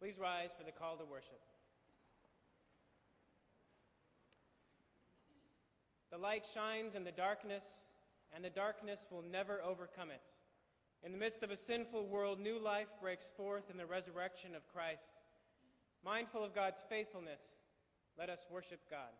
Please rise for the call to worship. The light shines in the darkness, and the darkness will never overcome it. In the midst of a sinful world, new life breaks forth in the resurrection of Christ. Mindful of God's faithfulness, let us worship God.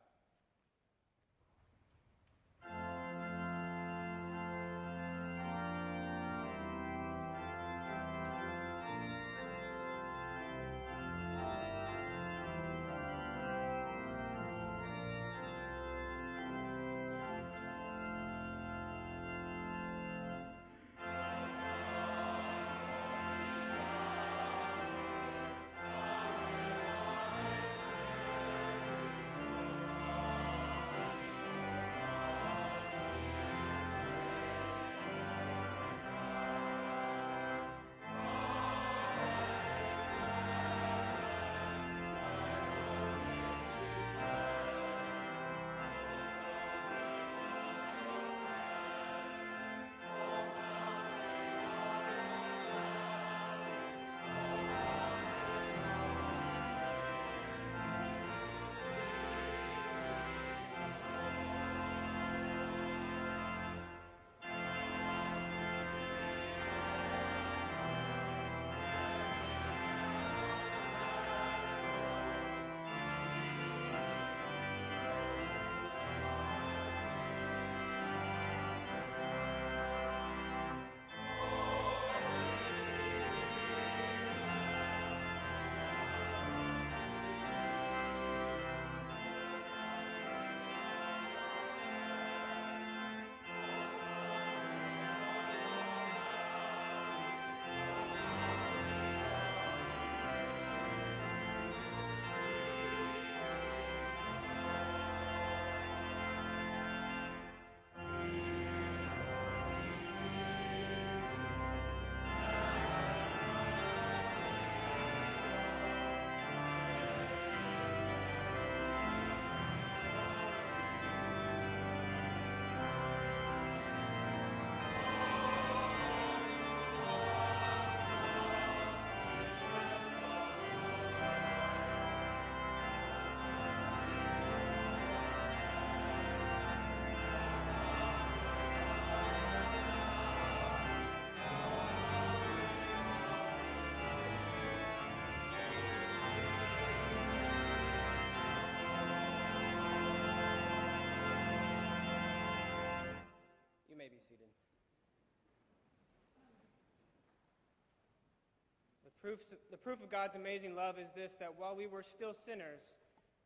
The proof, the proof of God's amazing love is this that while we were still sinners,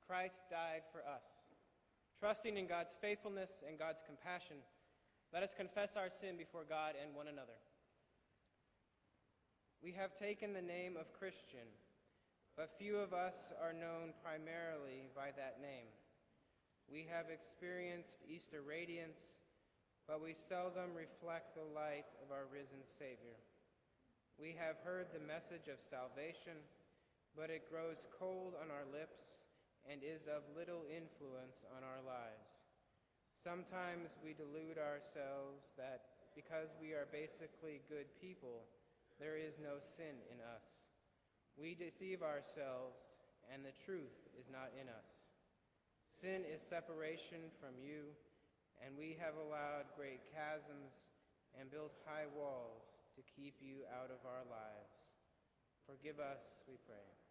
Christ died for us. Trusting in God's faithfulness and God's compassion, let us confess our sin before God and one another. We have taken the name of Christian, but few of us are known primarily by that name. We have experienced Easter radiance, but we seldom reflect the light of our risen Savior. We have heard the message of salvation, but it grows cold on our lips and is of little influence on our lives. Sometimes we delude ourselves that because we are basically good people, there is no sin in us. We deceive ourselves, and the truth is not in us. Sin is separation from you, and we have allowed great chasms and built high walls to keep you out of our lives. Forgive us, we pray.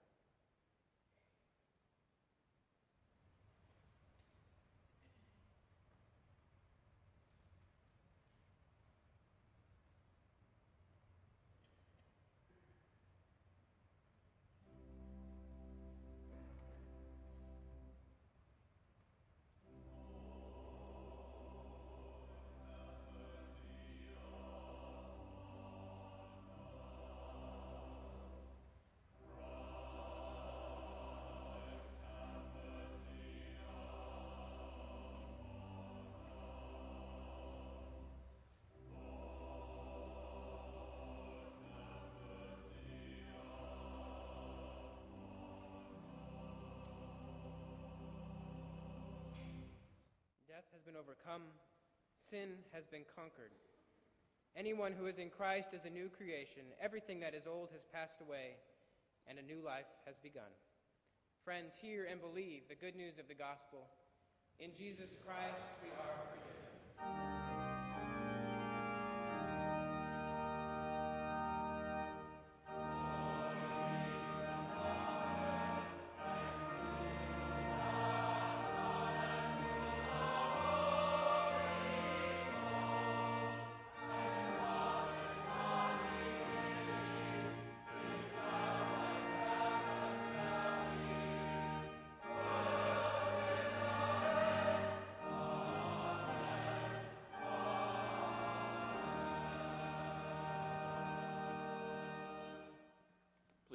Has been overcome, sin has been conquered. Anyone who is in Christ is a new creation. Everything that is old has passed away, and a new life has begun. Friends, hear and believe the good news of the gospel. In Jesus Christ, we are forgiven.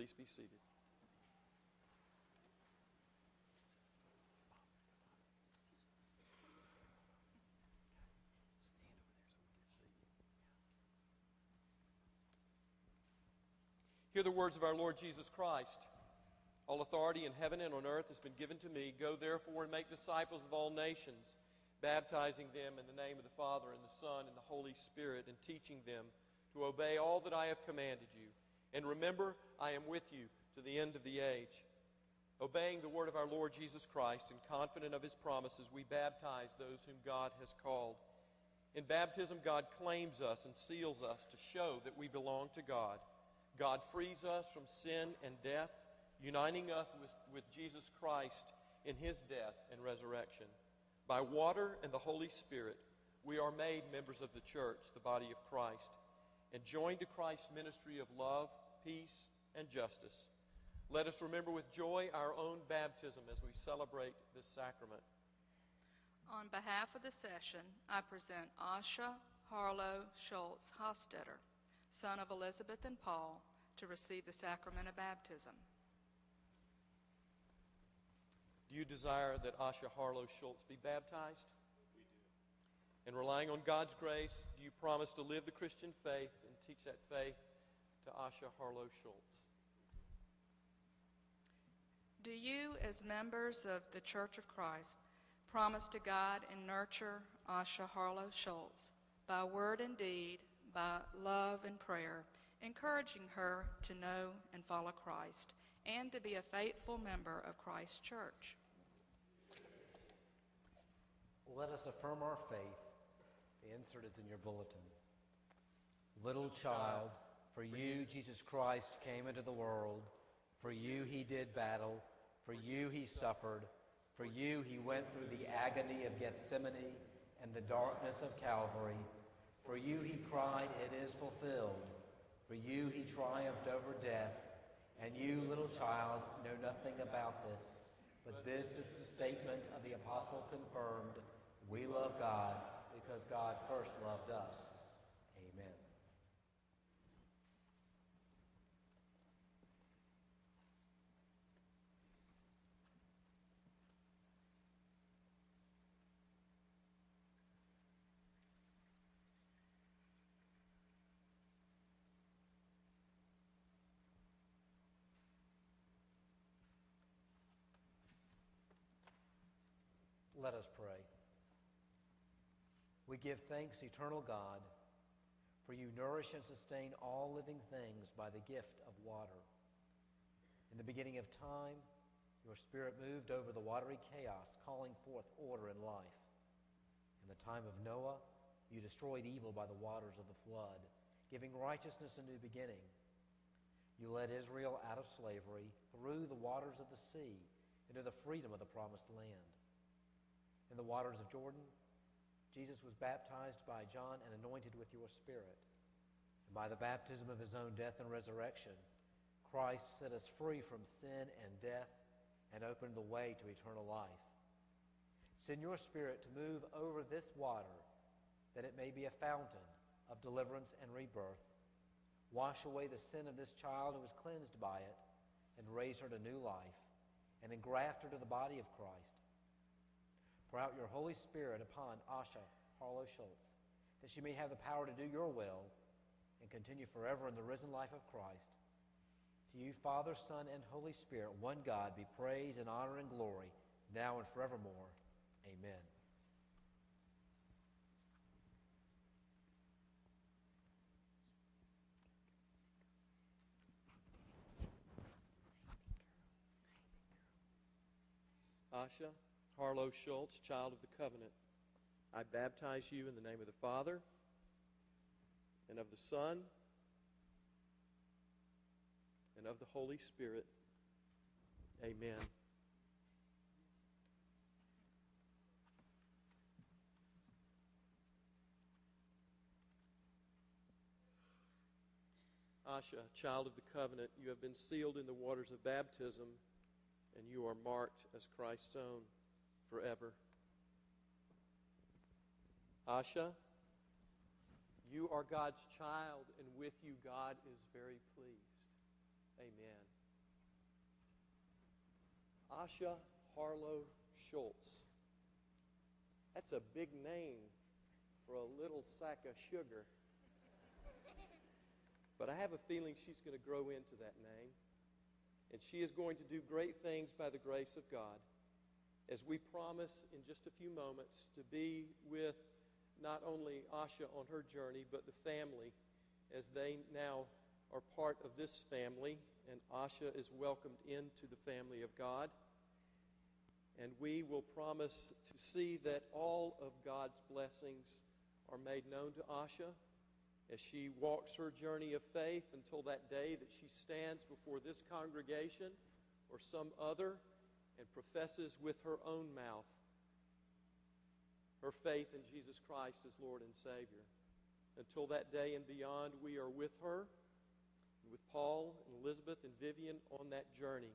Please be seated. Hear the words of our Lord Jesus Christ. All authority in heaven and on earth has been given to me. Go therefore and make disciples of all nations, baptizing them in the name of the Father and the Son and the Holy Spirit, and teaching them to obey all that I have commanded you. And remember, I am with you to the end of the age. Obeying the word of our Lord Jesus Christ and confident of his promises, we baptize those whom God has called. In baptism, God claims us and seals us to show that we belong to God. God frees us from sin and death, uniting us with, with Jesus Christ in his death and resurrection. By water and the Holy Spirit, we are made members of the church, the body of Christ, and joined to Christ's ministry of love, peace, and justice. Let us remember with joy our own baptism as we celebrate this sacrament. On behalf of the session, I present Asha Harlow Schultz Hostetter, son of Elizabeth and Paul, to receive the sacrament of baptism. Do you desire that Asha Harlow Schultz be baptized? We. And relying on God's grace, do you promise to live the Christian faith and teach that faith to Asha Harlow Schultz? Do you, as members of the Church of Christ, promise to guide and nurture Asha Harlow Schultz by word and deed, by love and prayer, encouraging her to know and follow Christ, and to be a faithful member of Christ's church? Let us affirm our faith. The insert is in your bulletin. Little child, for you Jesus Christ came into the world. For you he did battle. For you he suffered. For you he went through the agony of Gethsemane and the darkness of Calvary. For you he cried, It is fulfilled. For you he triumphed over death. And you, little child, know nothing about this. But this is the statement of the apostle confirmed. We love God because God first loved us. Amen. Let us pray. We give thanks, eternal God, for you nourish and sustain all living things by the gift of water. In the beginning of time, your Spirit moved over the watery chaos, calling forth order and life. In the time of Noah, you destroyed evil by the waters of the flood, giving righteousness a new beginning. You led Israel out of slavery through the waters of the sea into the freedom of the promised land. In the waters of Jordan, Jesus was baptized by John and anointed with your Spirit. And by the baptism of his own death and resurrection, Christ set us free from sin and death and opened the way to eternal life. Send your Spirit to move over this water that it may be a fountain of deliverance and rebirth. Wash away the sin of this child who was cleansed by it and raise her to new life and engraft her to the body of Christ Pour out your Holy Spirit upon Asha Harlow Schultz, that she may have the power to do your will and continue forever in the risen life of Christ. To you, Father, Son, and Holy Spirit, one God, be praise and honor and glory, now and forevermore. Amen. Asha Harlow Schultz, child of the covenant, I baptize you in the name of the Father and of the Son and of the Holy Spirit. Amen. Asha, child of the covenant, you have been sealed in the waters of baptism, and you are marked as Christ's own forever. Asha, you are God's child, and with you, God is very pleased. Amen. Asha Harlow Schultz. That's a big name for a little sack of sugar. But I have a feeling she's going to grow into that name. And she is going to do great things by the grace of God as we promise in just a few moments to be with not only Asha on her journey, but the family as they now are part of this family, and Asha is welcomed into the family of God. And we will promise to see that all of God's blessings are made known to Asha as she walks her journey of faith until that day that she stands before this congregation or some other and professes with her own mouth her faith in Jesus Christ as Lord and Savior. Until that day and beyond, we are with her, with Paul and Elizabeth and Vivian on that journey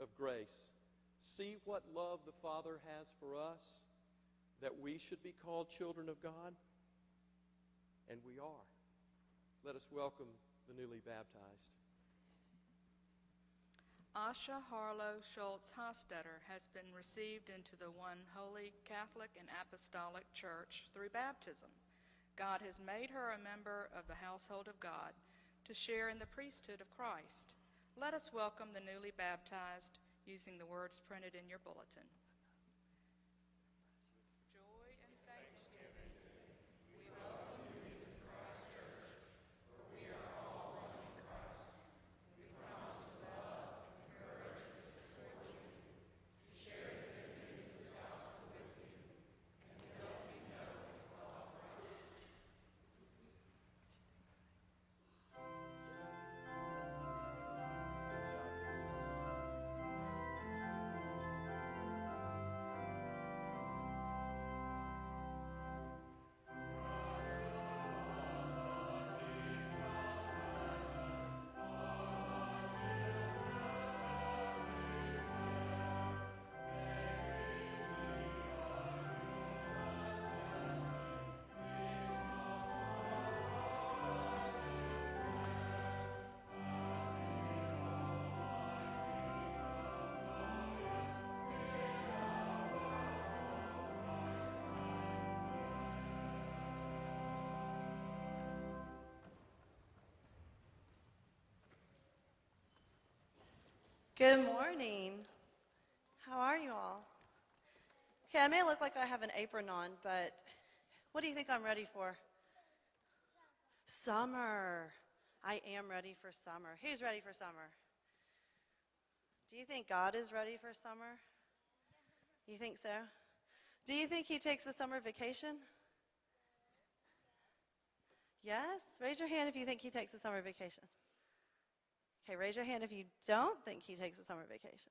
of grace. See what love the Father has for us, that we should be called children of God, and we are. Let us welcome the newly baptized. Asha Harlow Schultz Hostetter has been received into the one holy Catholic and Apostolic Church through baptism. God has made her a member of the household of God to share in the priesthood of Christ. Let us welcome the newly baptized using the words printed in your bulletin. Good morning. How are you all? Okay, I may look like I have an apron on, but what do you think I'm ready for? Summer. I am ready for summer. Who's ready for summer? Do you think God is ready for summer? You think so? Do you think He takes a summer vacation? Yes? Raise your hand if you think He takes a summer vacation. Okay, raise your hand if you don't think He takes a summer vacation.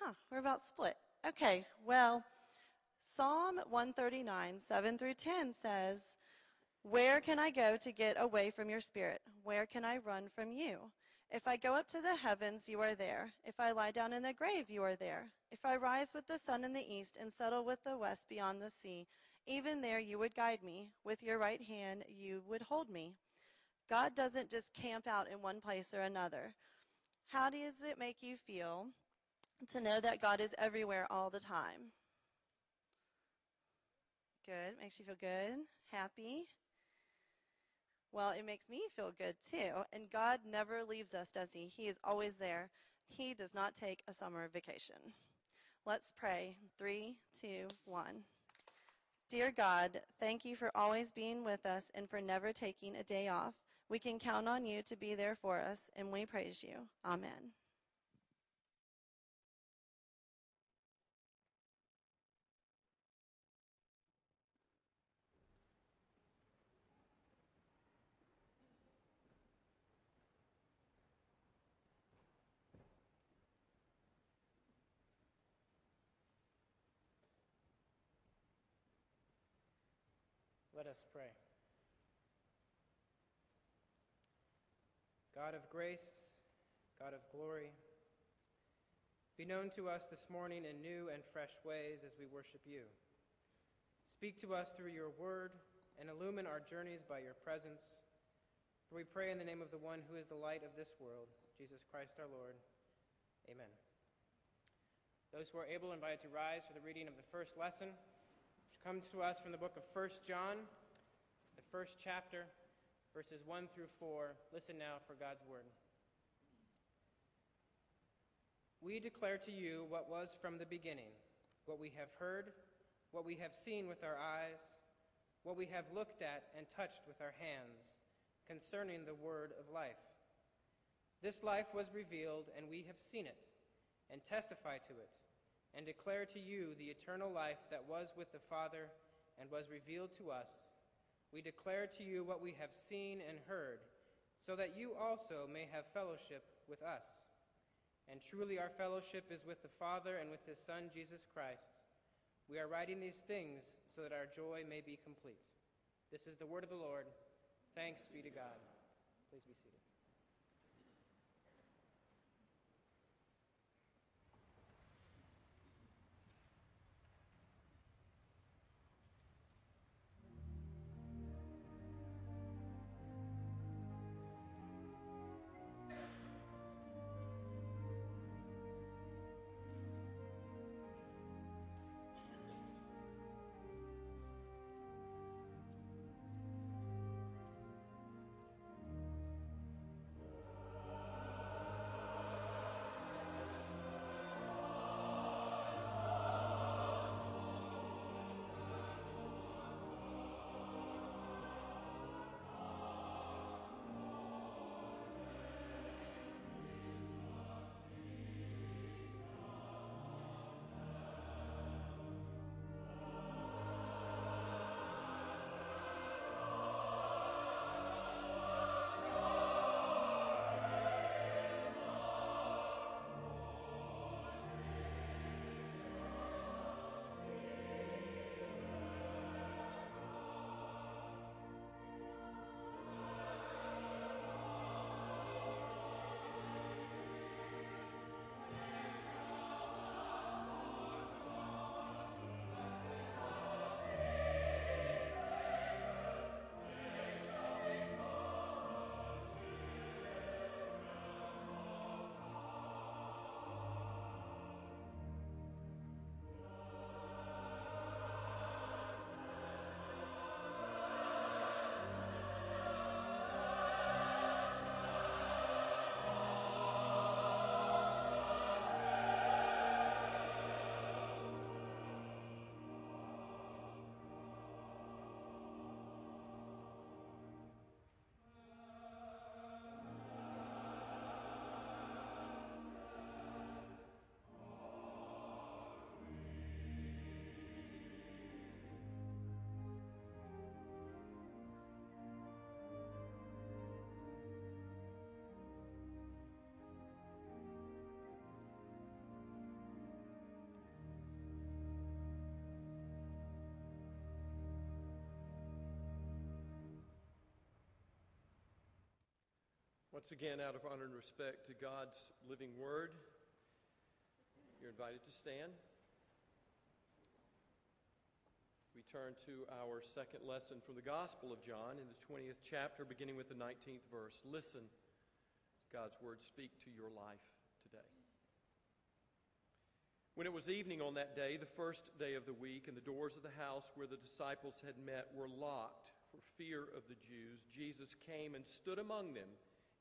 Huh, we're about split. Okay, well, Psalm 139, 7 through 10 says, Where can I go to get away from your spirit? Where can I run from you? If I go up to the heavens, you are there. If I lie down in the grave, you are there. If I rise with the sun in the east and settle with the west beyond the sea, even there you would guide me. With your right hand, you would hold me. God doesn't just camp out in one place or another. How does it make you feel to know that God is everywhere all the time. Good. Makes you feel good, happy. Well, it makes me feel good too. And God never leaves us, does He? He is always there. He does not take a summer vacation. Let's pray. Three, two, one. Dear God, thank you for always being with us and for never taking a day off. We can count on you to be there for us, and we praise you. Amen. Let us pray. God of grace, God of glory, be known to us this morning in new and fresh ways as we worship you. Speak to us through your word and illumine our journeys by your presence. For we pray in the name of the one who is the light of this world, Jesus Christ our Lord. Amen. Those who are able invited to rise for the reading of the first lesson which comes to us from the book of 1 John, the first chapter, verses 1 through 4. Listen now for God's word. We declare to you what was from the beginning, what we have heard, what we have seen with our eyes, what we have looked at and touched with our hands concerning the word of life. This life was revealed, and we have seen it, and testify to it and declare to you the eternal life that was with the Father and was revealed to us. We declare to you what we have seen and heard, so that you also may have fellowship with us. And truly, our fellowship is with the Father and with his Son, Jesus Christ. We are writing these things so that our joy may be complete. This is the word of the Lord. Thanks be to God. Please be seated. Once again, out of honor and respect to God's living word, you're invited to stand. We turn to our second lesson from the Gospel of John in the 20th chapter, beginning with the 19th verse. Listen, God's word speak to your life today. When it was evening on that day, the first day of the week, and the doors of the house where the disciples had met were locked for fear of the Jews, Jesus came and stood among them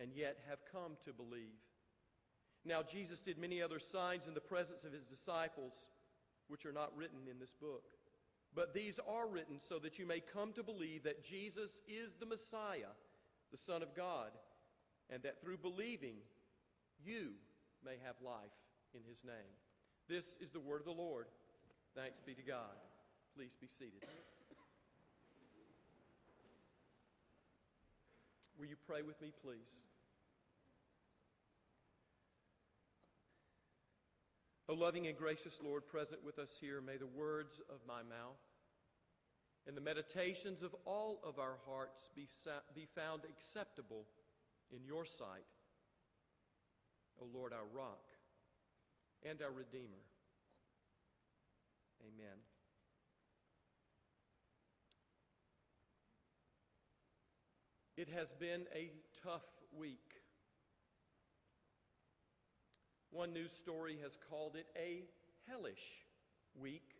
and yet have come to believe. Now, Jesus did many other signs in the presence of his disciples, which are not written in this book. But these are written so that you may come to believe that Jesus is the Messiah, the Son of God, and that through believing, you may have life in his name. This is the word of the Lord. Thanks be to God. Please be seated. Will you pray with me, please? O loving and gracious Lord, present with us here, may the words of my mouth and the meditations of all of our hearts be, be found acceptable in your sight, O Lord, our rock and our Redeemer. Amen. It has been a tough week. One news story has called it a hellish week.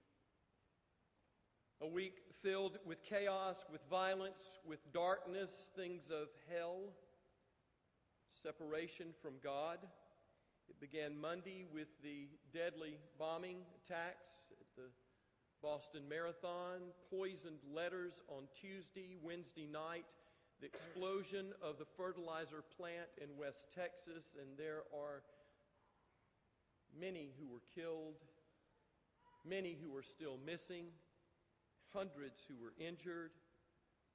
A week filled with chaos, with violence, with darkness, things of hell, separation from God. It began Monday with the deadly bombing attacks at the Boston Marathon, poisoned letters on Tuesday, Wednesday night, the explosion of the fertilizer plant in West Texas, and there are many who were killed, many who are still missing, hundreds who were injured.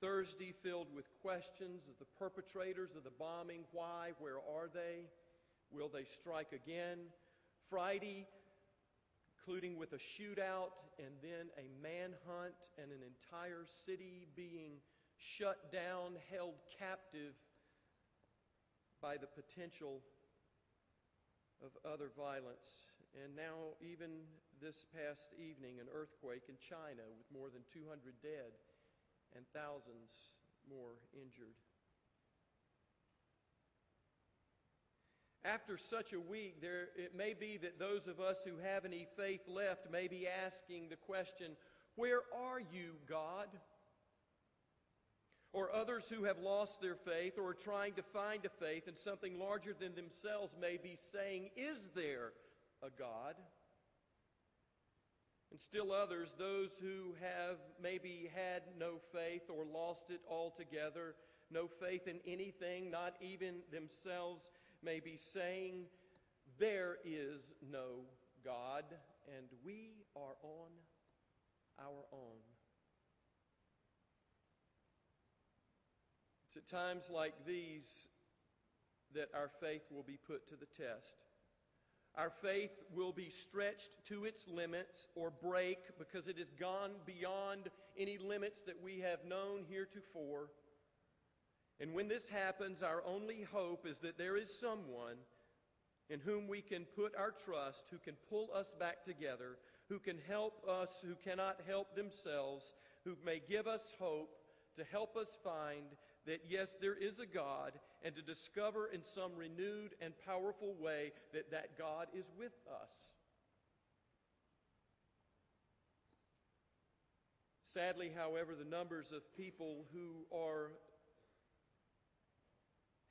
Thursday filled with questions of the perpetrators of the bombing why, where are they? Will they strike again? Friday, concluding with a shootout and then a manhunt and an entire city being shut down, held captive by the potential of other violence. And now, even this past evening, an earthquake in China with more than 200 dead and thousands more injured. After such a week, there, it may be that those of us who have any faith left may be asking the question, Where are you, God? Or others who have lost their faith or are trying to find a faith in something larger than themselves may be saying, Is there a God? And still others, those who have maybe had no faith or lost it altogether, no faith in anything, not even themselves, may be saying, There is no God, and we are on our own. It's at times like these that our faith will be put to the test. Our faith will be stretched to its limits or break because it has gone beyond any limits that we have known heretofore. And when this happens, our only hope is that there is someone in whom we can put our trust, who can pull us back together, who can help us who cannot help themselves, who may give us hope to help us find that yes, there is a God, and to discover in some renewed and powerful way that that God is with us. Sadly, however, the numbers of people who are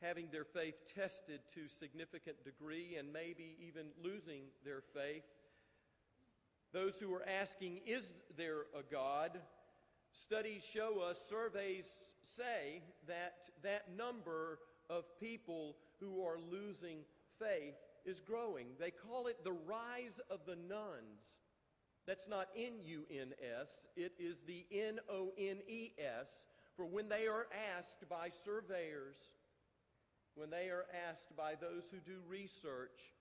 having their faith tested to significant degree and maybe even losing their faith, those who are asking, Is there a God? Studies show us, surveys say that that number of people who are losing faith is growing. They call it the rise of the nones. That's not N U N S, it is the N O N E S. For when they are asked by surveyors, when they are asked by those who do research,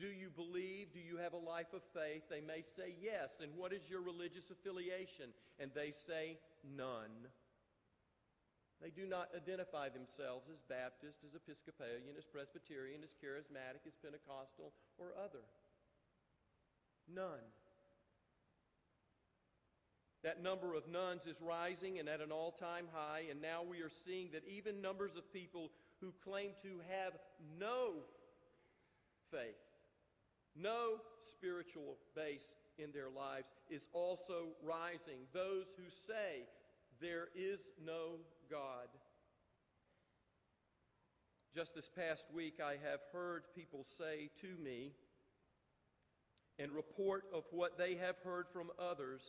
do you believe? Do you have a life of faith? They may say yes. And what is your religious affiliation? And they say none. They do not identify themselves as Baptist, as Episcopalian, as Presbyterian, as Charismatic, as Pentecostal, or other. None. That number of nones is rising and at an all time high, and now we are seeing that even numbers of people who claim to have no faith no spiritual base in their lives is also rising. Those who say there is no God. Just this past week, I have heard people say to me and report of what they have heard from others.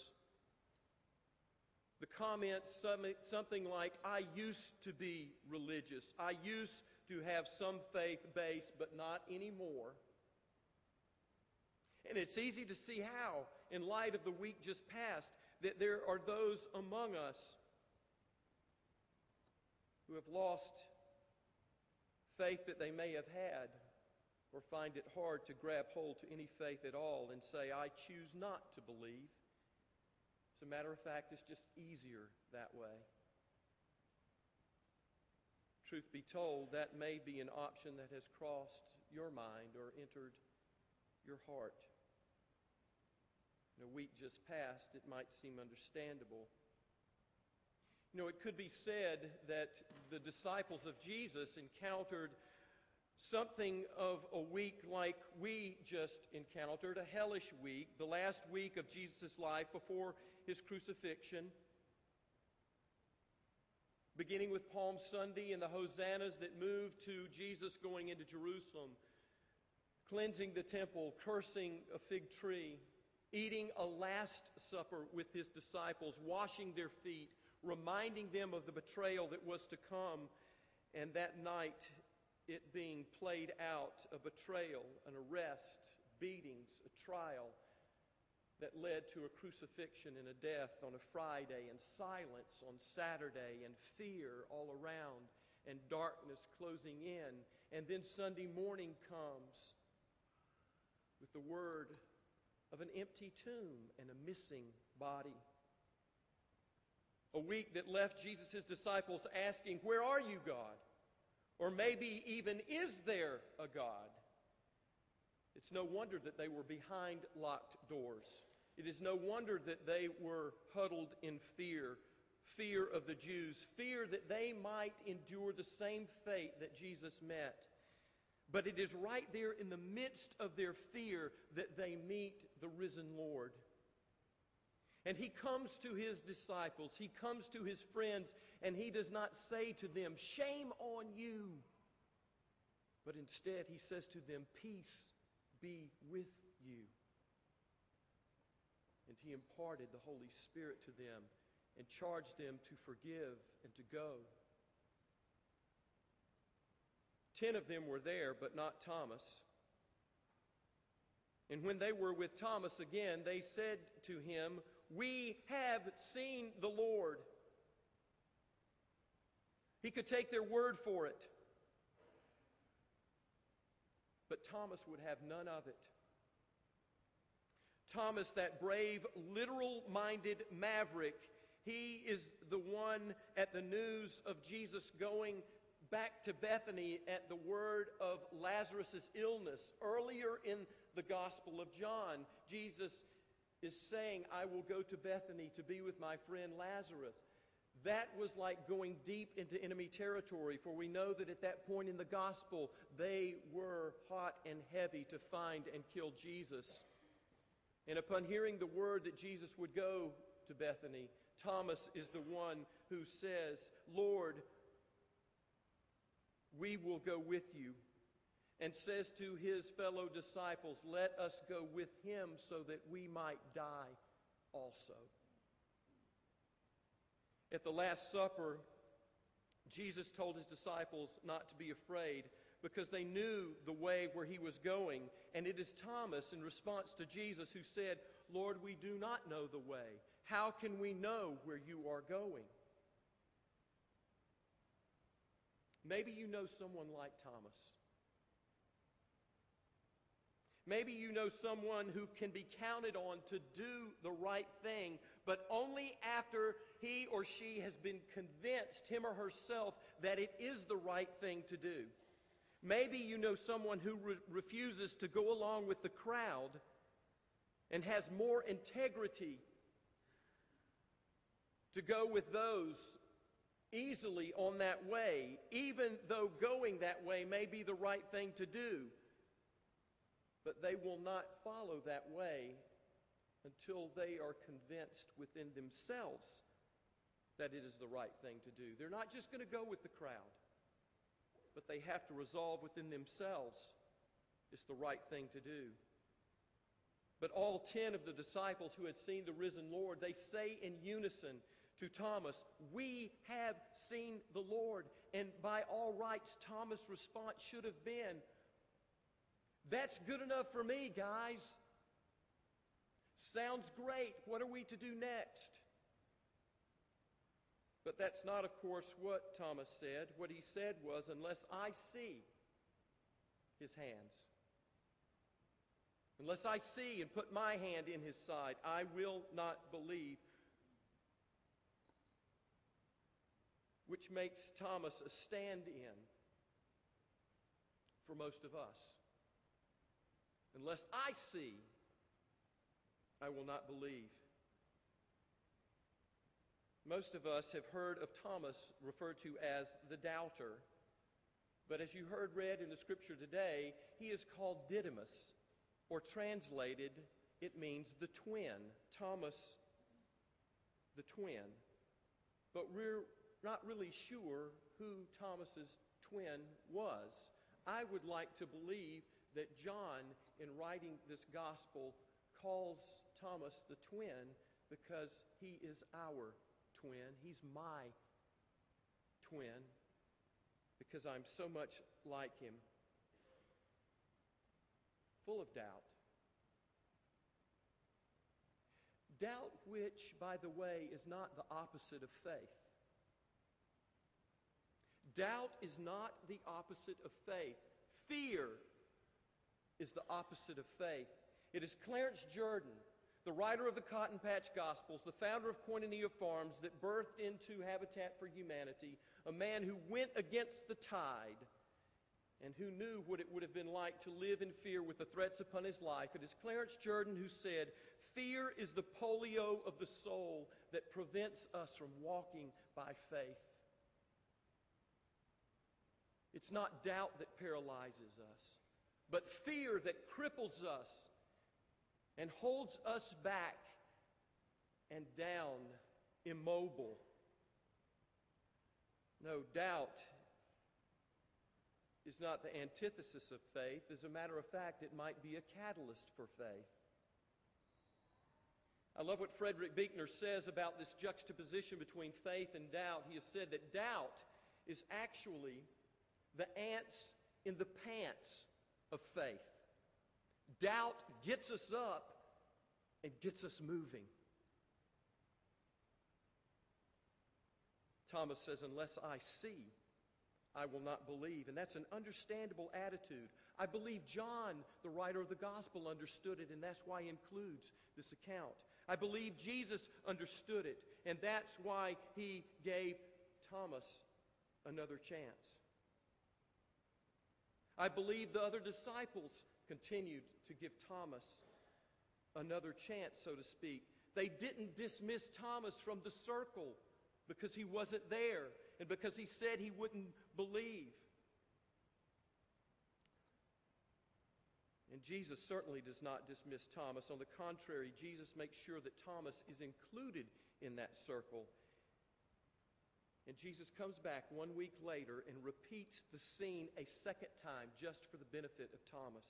The comments, something like, I used to be religious. I used to have some faith base, but not anymore. And it's easy to see how, in light of the week just past, that there are those among us who have lost faith that they may have had or find it hard to grab hold to any faith at all and say, I choose not to believe. As a matter of fact, it's just easier that way. Truth be told, that may be an option that has crossed your mind or entered your heart in a week just past, it might seem understandable. You know, it could be said that the disciples of Jesus encountered something of a week like we just encountered, a hellish week, the last week of Jesus' life before his crucifixion. Beginning with Palm Sunday and the hosannas that moved to Jesus going into Jerusalem, cleansing the temple, cursing a fig tree, eating a Last Supper with his disciples, washing their feet, reminding them of the betrayal that was to come, and that night it being played out a betrayal, an arrest, beatings, a trial that led to a crucifixion and a death on a Friday, and silence on Saturday, and fear all around, and darkness closing in. And then Sunday morning comes with the word of an empty tomb and a missing body. A week that left Jesus' disciples asking, Where are you, God? Or maybe even, Is there a God? It's no wonder that they were behind locked doors. It is no wonder that they were huddled in fear fear of the Jews, fear that they might endure the same fate that Jesus met. But it is right there in the midst of their fear that they meet the risen Lord. And he comes to his disciples, he comes to his friends, and he does not say to them, Shame on you. But instead, he says to them, Peace be with you. And he imparted the Holy Spirit to them and charged them to forgive and to go. Ten of them were there, but not Thomas. And when they were with Thomas again, they said to him, We have seen the Lord. He could take their word for it. But Thomas would have none of it. Thomas, that brave, literal minded maverick, he is the one at the news of Jesus going back to Bethany at the word of Lazarus' illness. Earlier in the Gospel of John, Jesus is saying, I will go to Bethany to be with my friend Lazarus. That was like going deep into enemy territory, for we know that at that point in the gospel, they were hot and heavy to find and kill Jesus. And upon hearing the word that Jesus would go to Bethany, Thomas is the one who says, Lord, we will go with you. And says to his fellow disciples, Let us go with him so that we might die also. At the Last Supper, Jesus told his disciples not to be afraid because they knew the way where he was going. And it is Thomas, in response to Jesus, who said, Lord, we do not know the way. How can we know where you are going? Maybe you know someone like Thomas. Maybe you know someone who can be counted on to do the right thing, but only after he or she has been convinced, him or herself, that it is the right thing to do. Maybe you know someone who re- refuses to go along with the crowd and has more integrity to go with those easily on that way, even though going that way may be the right thing to do. But they will not follow that way until they are convinced within themselves that it is the right thing to do. They're not just going to go with the crowd but they have to resolve within themselves it's the right thing to do. But all ten of the disciples who had seen the risen Lord, they say in unison to Thomas, We have seen the Lord. And by all rights, Thomas' response should have been, That's good enough for me, guys. Sounds great. What are we to do next? But that's not, of course, what Thomas said. What he said was, Unless I see his hands, unless I see and put my hand in his side, I will not believe. Which makes Thomas a stand in for most of us. Unless I see, I will not believe. Most of us have heard of Thomas referred to as the doubter. But as you heard read in the scripture today, he is called Didymus, or translated, it means the twin. Thomas, the twin. But we're not really sure who Thomas's twin was. I would like to believe that John, in writing this gospel, calls Thomas the twin because he is our twin. He's my twin because I'm so much like him. Full of doubt. Doubt, which, by the way, is not the opposite of faith. Doubt is not the opposite of faith. Fear is the opposite of faith. It is Clarence Jordan the writer of the Cotton Patch Gospels, the founder of Koinonia Farms that birthed into Habitat for Humanity, a man who went against the tide and who knew what it would have been like to live in fear with the threats upon his life. It is Clarence Jordan who said, Fear is the polio of the soul that prevents us from walking by faith. It's not doubt that paralyzes us, but fear that cripples us and holds us back and down, immobile. No doubt is not the antithesis of faith. As a matter of fact, it might be a catalyst for faith. I love what Frederick Buechner says about this juxtaposition between faith and doubt. He has said that doubt is actually the ants in the pants of faith. Doubt gets us up and gets us moving. Thomas says, Unless I see, I will not believe. And that's an understandable attitude. I believe John, the writer of the gospel, understood it, and that's why he includes this account. I believe Jesus understood it, and that's why he gave Thomas another chance. I believe the other disciples continued to give Thomas another chance, so to speak. They didn't dismiss Thomas from the circle because he wasn't there and because he said he wouldn't believe. And Jesus certainly does not dismiss Thomas. On the contrary, Jesus makes sure that Thomas is included in that circle. And Jesus comes back one week later and repeats the scene a second time just for the benefit of Thomas.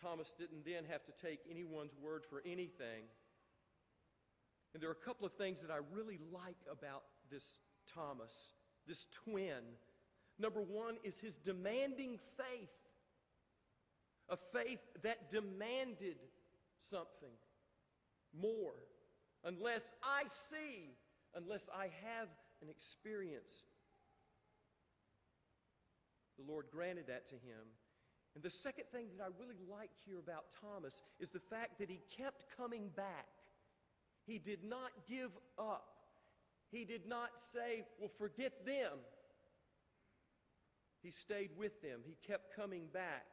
Thomas didn't then have to take anyone's word for anything. And there are a couple of things that I really like about this Thomas, this twin. Number one is his demanding faith, a faith that demanded something more. Unless I see, unless I have an experience. The Lord granted that to him. And the second thing that I really like here about Thomas is the fact that he kept coming back. He did not give up. He did not say, Well, forget them. He stayed with them. He kept coming back.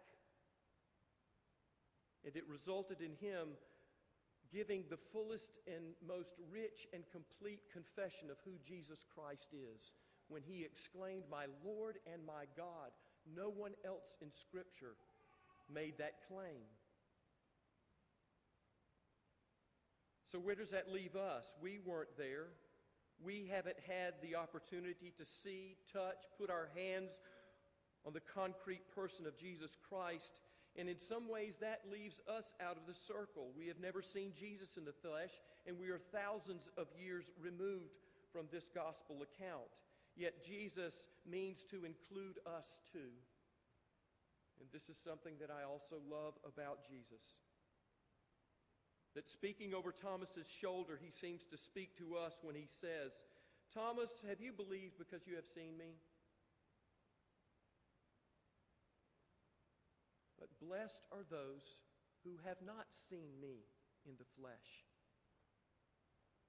And it resulted in him giving the fullest and most rich and complete confession of who Jesus Christ is when he exclaimed, My Lord and my God. No one else in Scripture made that claim. So, where does that leave us? We weren't there. We haven't had the opportunity to see, touch, put our hands on the concrete person of Jesus Christ. And in some ways, that leaves us out of the circle. We have never seen Jesus in the flesh, and we are thousands of years removed from this gospel account. Yet Jesus means to include us too. And this is something that I also love about Jesus. That speaking over Thomas's shoulder, he seems to speak to us when he says, Thomas, have you believed because you have seen me? Blessed are those who have not seen me in the flesh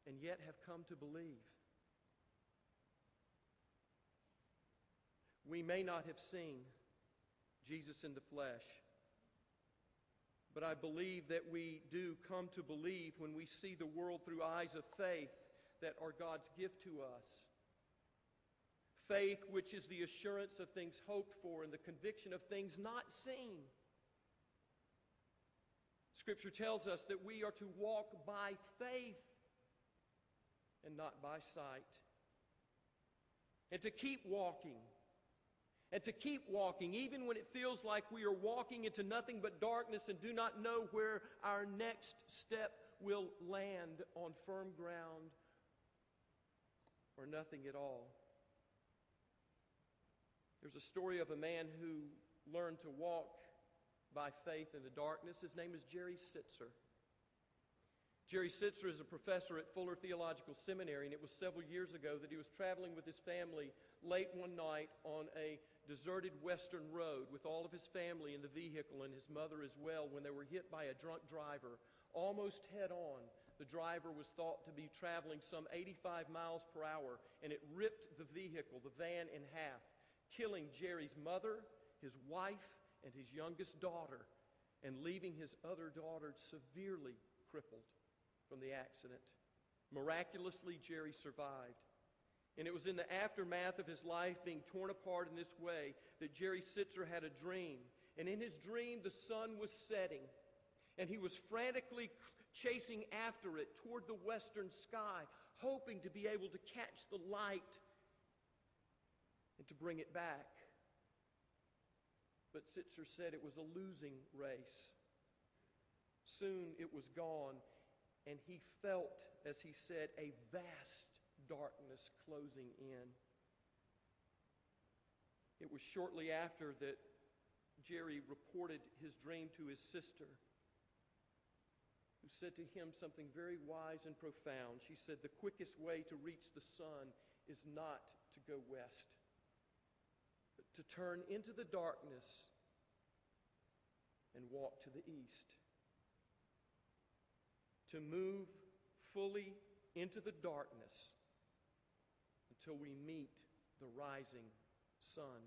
and yet have come to believe. We may not have seen Jesus in the flesh, but I believe that we do come to believe when we see the world through eyes of faith that are God's gift to us. Faith, which is the assurance of things hoped for and the conviction of things not seen. Scripture tells us that we are to walk by faith and not by sight. And to keep walking and to keep walking, even when it feels like we are walking into nothing but darkness and do not know where our next step will land on firm ground or nothing at all. There's a story of a man who learned to walk by faith in the darkness. His name is Jerry Sittser. Jerry Sittser is a professor at Fuller Theological Seminary, and it was several years ago that he was traveling with his family late one night on a deserted western road with all of his family in the vehicle and his mother as well when they were hit by a drunk driver almost head on. The driver was thought to be traveling some 85 miles per hour, and it ripped the vehicle, the van, in half, killing Jerry's mother, his wife, and his youngest daughter, and leaving his other daughter severely crippled from the accident. Miraculously, Jerry survived. And it was in the aftermath of his life being torn apart in this way that Jerry Sittser had a dream. And in his dream, the sun was setting, and he was frantically chasing after it toward the western sky, hoping to be able to catch the light and to bring it back. But Sittser said it was a losing race. Soon it was gone, and he felt, as he said, a vast darkness closing in. It was shortly after that Jerry reported his dream to his sister, who said to him something very wise and profound. She said, The quickest way to reach the sun is not to go west, to turn into the darkness and walk to the east. To move fully into the darkness until we meet the rising sun.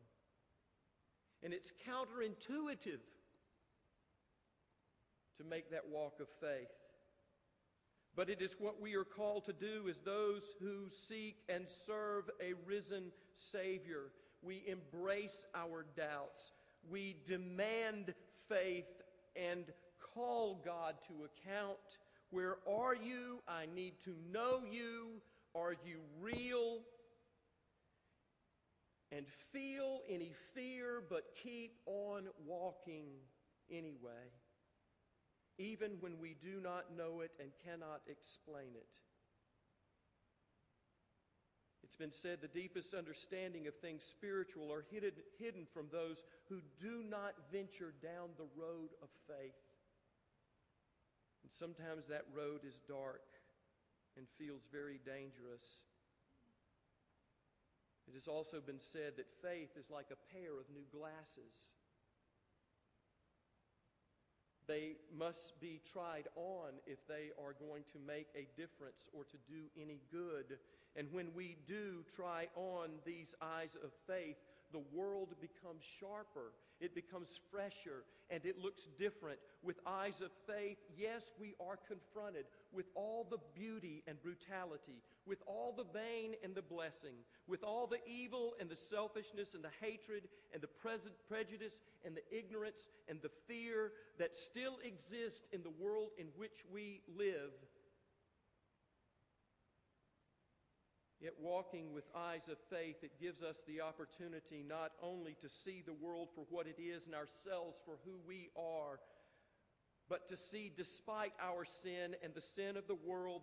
And it's counterintuitive to make that walk of faith. But it is what we are called to do as those who seek and serve a risen Savior. We embrace our doubts. We demand faith and call God to account. Where are you? I need to know you. Are you real? And feel any fear, but keep on walking anyway even when we do not know it and cannot explain it. It's been said the deepest understanding of things spiritual are hidden, hidden from those who do not venture down the road of faith. And sometimes that road is dark and feels very dangerous. It has also been said that faith is like a pair of new glasses. They must be tried on if they are going to make a difference or to do any good. And when we do try on these eyes of faith, the world becomes sharper, it becomes fresher, and it looks different. With eyes of faith, yes, we are confronted with all the beauty and brutality, with all the bane and the blessing, with all the evil and the selfishness and the hatred and the present prejudice and the ignorance and the fear that still exist in the world in which we live. Yet, walking with eyes of faith, it gives us the opportunity not only to see the world for what it is and ourselves for who we are, but to see, despite our sin and the sin of the world,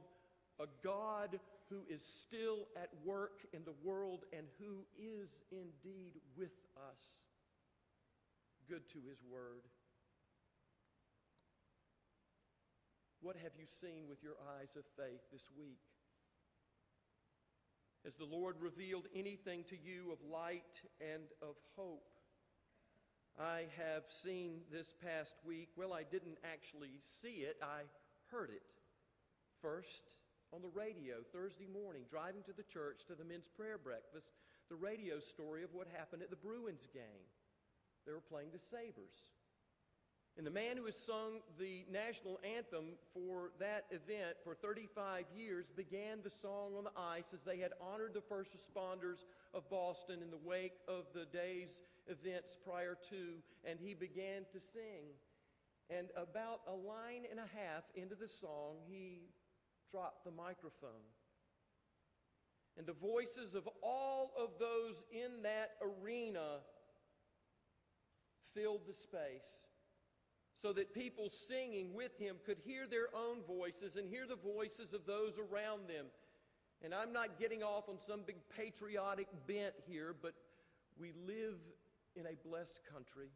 a God who is still at work in the world and who is indeed with us, good to his word. What have you seen with your eyes of faith this week? Has the Lord revealed anything to you of light and of hope? I have seen this past week, well, I didn't actually see it, I heard it first on the radio Thursday morning, driving to the church to the men's prayer breakfast, the radio story of what happened at the Bruins game. They were playing the Sabres. And the man who has sung the national anthem for that event for 35 years began the song on the ice as they had honored the first responders of Boston in the wake of the day's events prior to, and he began to sing. And about a line and a half into the song, he dropped the microphone. And the voices of all of those in that arena filled the space so that people singing with him could hear their own voices and hear the voices of those around them. And I'm not getting off on some big patriotic bent here, but we live in a blessed country.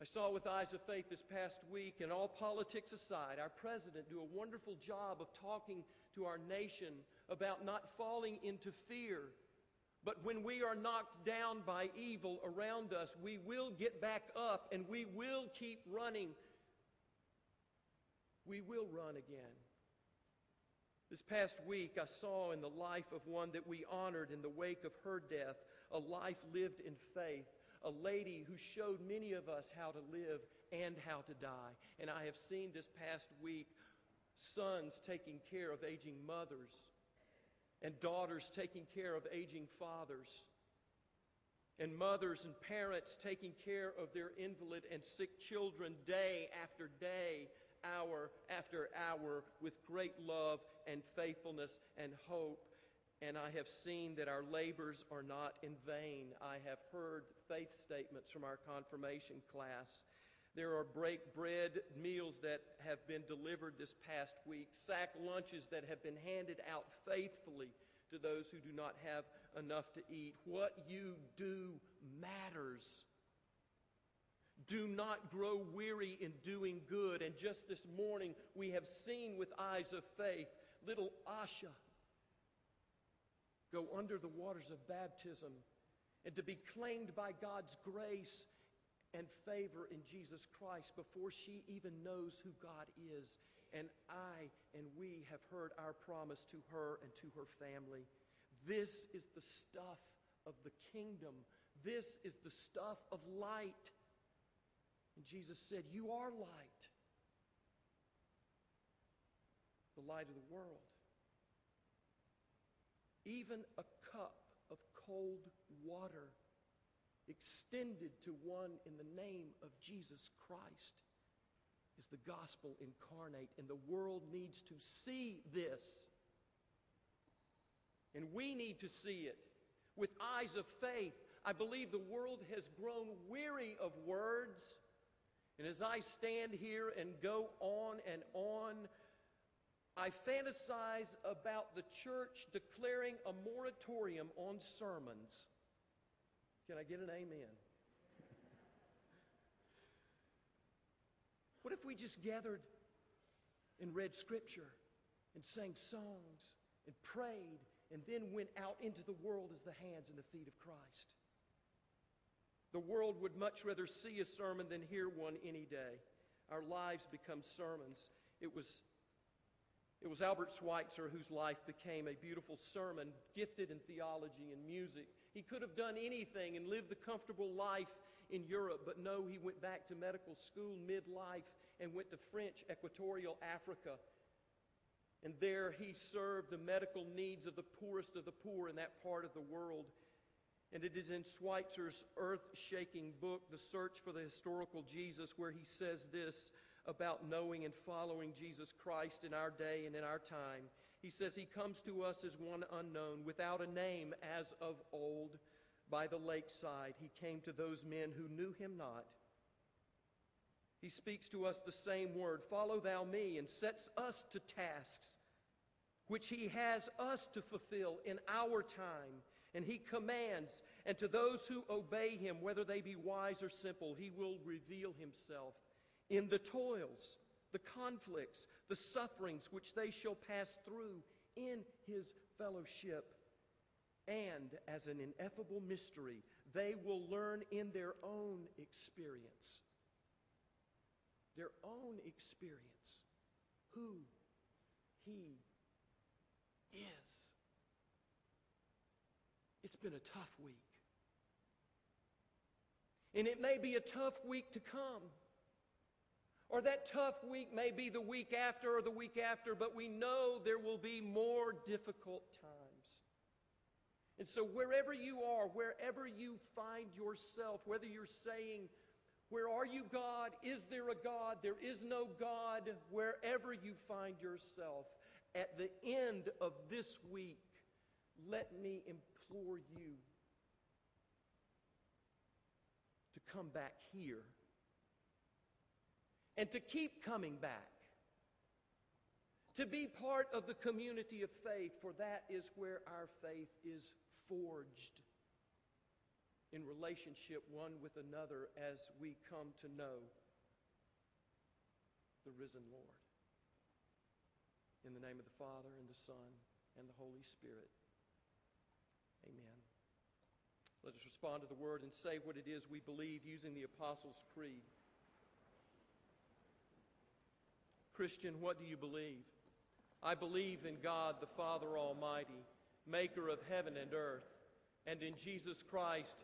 I saw with eyes of faith this past week, and all politics aside, our president do a wonderful job of talking to our nation about not falling into fear but when we are knocked down by evil around us, we will get back up and we will keep running. We will run again. This past week, I saw in the life of one that we honored in the wake of her death a life lived in faith, a lady who showed many of us how to live and how to die. And I have seen this past week sons taking care of aging mothers and daughters taking care of aging fathers, and mothers and parents taking care of their invalid and sick children day after day, hour after hour, with great love and faithfulness and hope. And I have seen that our labors are not in vain. I have heard faith statements from our confirmation class. There are break bread meals that have been delivered this past week, sack lunches that have been handed out faithfully to those who do not have enough to eat. What you do matters. Do not grow weary in doing good. And just this morning, we have seen with eyes of faith little Asha go under the waters of baptism and to be claimed by God's grace and favor in Jesus Christ before she even knows who God is. And I and we have heard our promise to her and to her family. This is the stuff of the kingdom. This is the stuff of light. And Jesus said, You are light, the light of the world. Even a cup of cold water extended to one in the name of Jesus Christ is the gospel incarnate, and the world needs to see this. And we need to see it with eyes of faith. I believe the world has grown weary of words. And as I stand here and go on and on, I fantasize about the church declaring a moratorium on sermons. Can I get an amen? what if we just gathered and read scripture and sang songs and prayed and then went out into the world as the hands and the feet of Christ? The world would much rather see a sermon than hear one any day. Our lives become sermons. It was, it was Albert Schweitzer whose life became a beautiful sermon, gifted in theology and music. He could have done anything and lived the comfortable life in Europe, but no, he went back to medical school midlife and went to French Equatorial Africa. And there he served the medical needs of the poorest of the poor in that part of the world. And it is in Schweitzer's earth shaking book, The Search for the Historical Jesus, where he says this about knowing and following Jesus Christ in our day and in our time. He says, He comes to us as one unknown, without a name, as of old. By the lakeside, He came to those men who knew Him not. He speaks to us the same word, Follow thou me, and sets us to tasks which He has us to fulfill in our time and he commands, and to those who obey him, whether they be wise or simple, he will reveal himself in the toils, the conflicts, the sufferings which they shall pass through in his fellowship. And as an ineffable mystery, they will learn in their own experience. Their own experience who he is. It's been a tough week. And it may be a tough week to come. Or that tough week may be the week after or the week after, but we know there will be more difficult times. And so, wherever you are, wherever you find yourself, whether you're saying, Where are you, God? Is there a God? There is no God. Wherever you find yourself, at the end of this week, let me implore you to come back here and to keep coming back. To be part of the community of faith, for that is where our faith is forged in relationship one with another as we come to know the risen Lord. In the name of the Father, and the Son, and the Holy Spirit. Amen. Let us respond to the word and say what it is we believe using the Apostles' Creed. Christian, what do you believe? I believe in God the Father Almighty, maker of heaven and earth, and in Jesus Christ,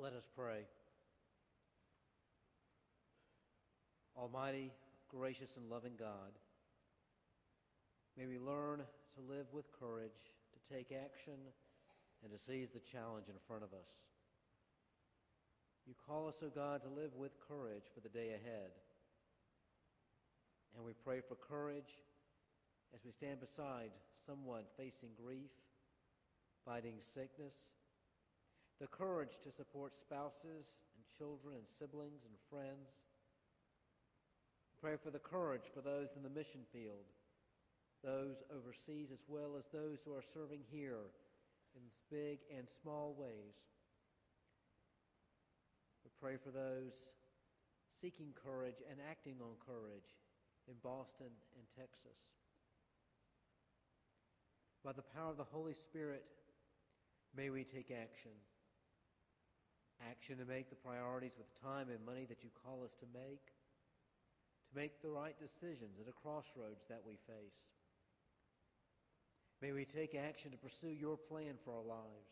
Let us pray. Almighty, gracious, and loving God, may we learn to live with courage, to take action, and to seize the challenge in front of us. You call us, O God, to live with courage for the day ahead. And we pray for courage as we stand beside someone facing grief, fighting sickness, the courage to support spouses and children and siblings and friends. Pray for the courage for those in the mission field, those overseas, as well as those who are serving here in big and small ways. We pray for those seeking courage and acting on courage in Boston and Texas. By the power of the Holy Spirit, may we take action. Action to make the priorities with time and money that you call us to make, to make the right decisions at a crossroads that we face. May we take action to pursue your plan for our lives.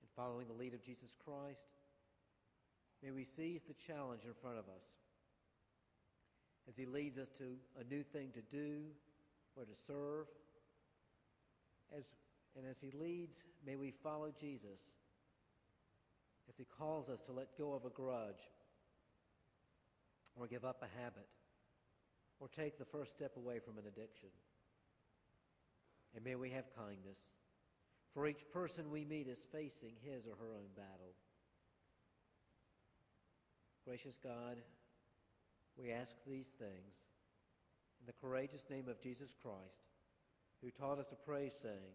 And following the lead of Jesus Christ, may we seize the challenge in front of us as he leads us to a new thing to do or to serve. As, and as he leads, may we follow Jesus as he calls us to let go of a grudge or give up a habit or take the first step away from an addiction. And may we have kindness, for each person we meet is facing his or her own battle. Gracious God, we ask these things in the courageous name of Jesus Christ, who taught us to pray, saying,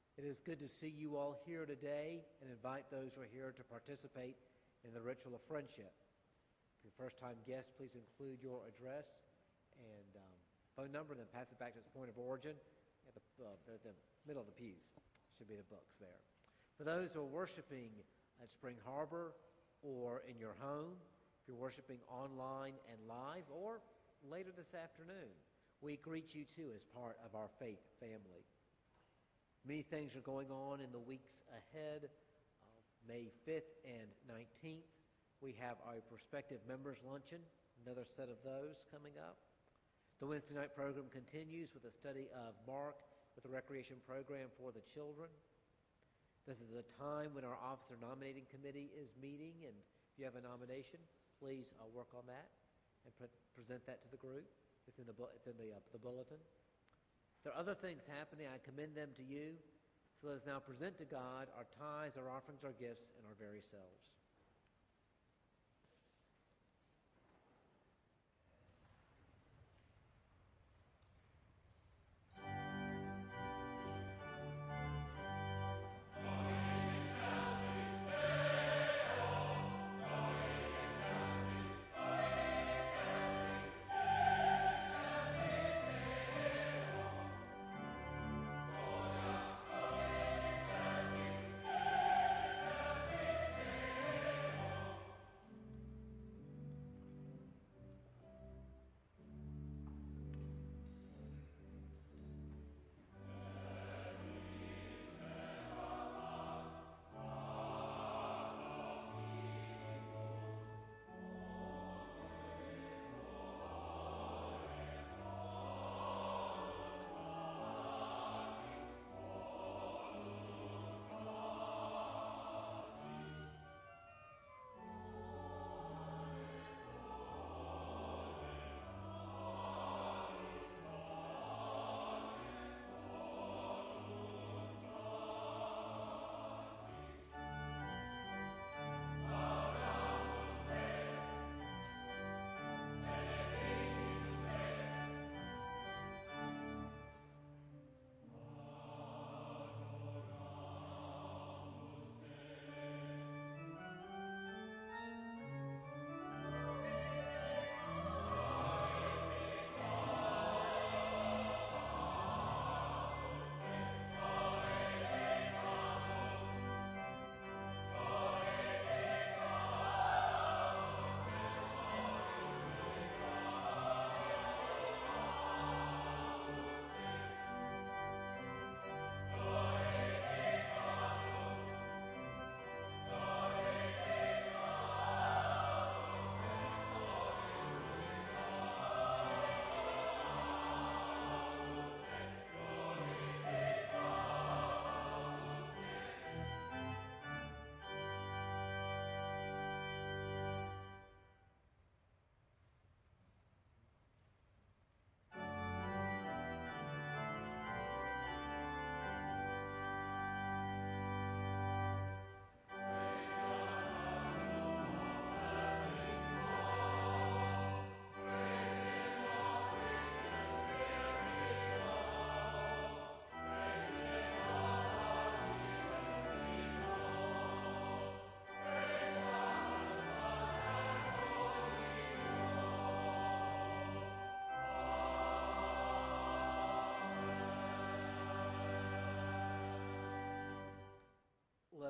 It is good to see you all here today and invite those who are here to participate in the ritual of friendship. If you're a first time guest, please include your address and um, phone number, and then pass it back to its point of origin at the, uh, the middle of the pews. Should be the books there. For those who are worshiping at Spring Harbor or in your home, if you're worshiping online and live, or later this afternoon, we greet you too as part of our faith family. Many things are going on in the weeks ahead. Uh, May 5th and 19th, we have our prospective members luncheon, another set of those coming up. The Wednesday night program continues with a study of Mark with the recreation program for the children. This is the time when our officer nominating committee is meeting, and if you have a nomination, please uh, work on that and pre- present that to the group. It's in the, bu- it's in the, uh, the bulletin. There are other things happening. I commend them to you. So let us now present to God our tithes, our offerings, our gifts, and our very selves.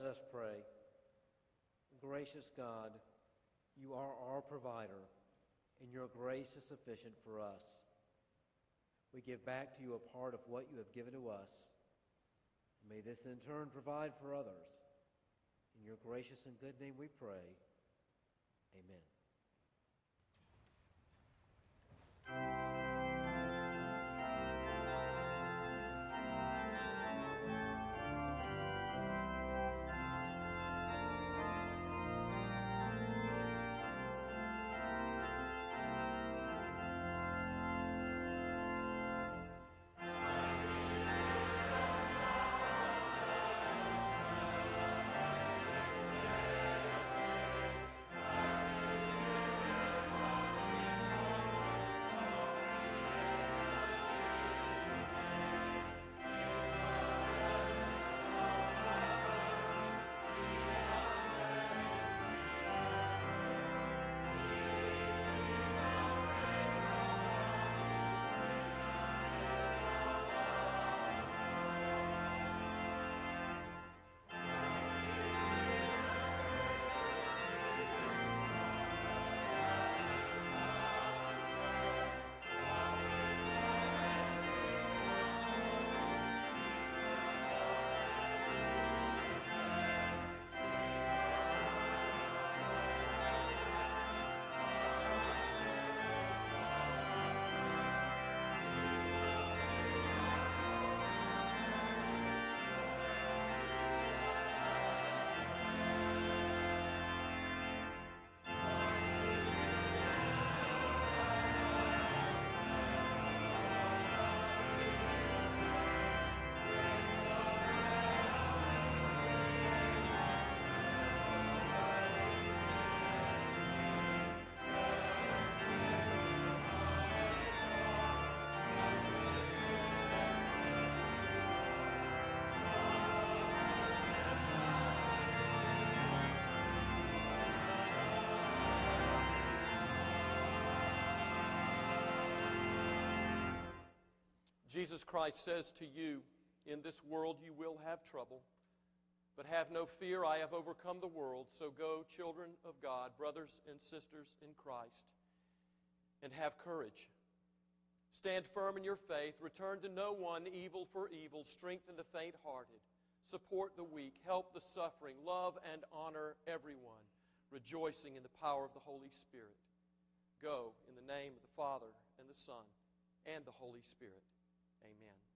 Us pray. Gracious God, you are our provider, and your grace is sufficient for us. We give back to you a part of what you have given to us. May this in turn provide for others. In your gracious and good name we pray. Amen. Jesus Christ says to you, In this world you will have trouble, but have no fear, I have overcome the world. So go, children of God, brothers and sisters in Christ, and have courage. Stand firm in your faith, return to no one evil for evil, strengthen the faint hearted, support the weak, help the suffering, love and honor everyone, rejoicing in the power of the Holy Spirit. Go in the name of the Father, and the Son, and the Holy Spirit. Amen.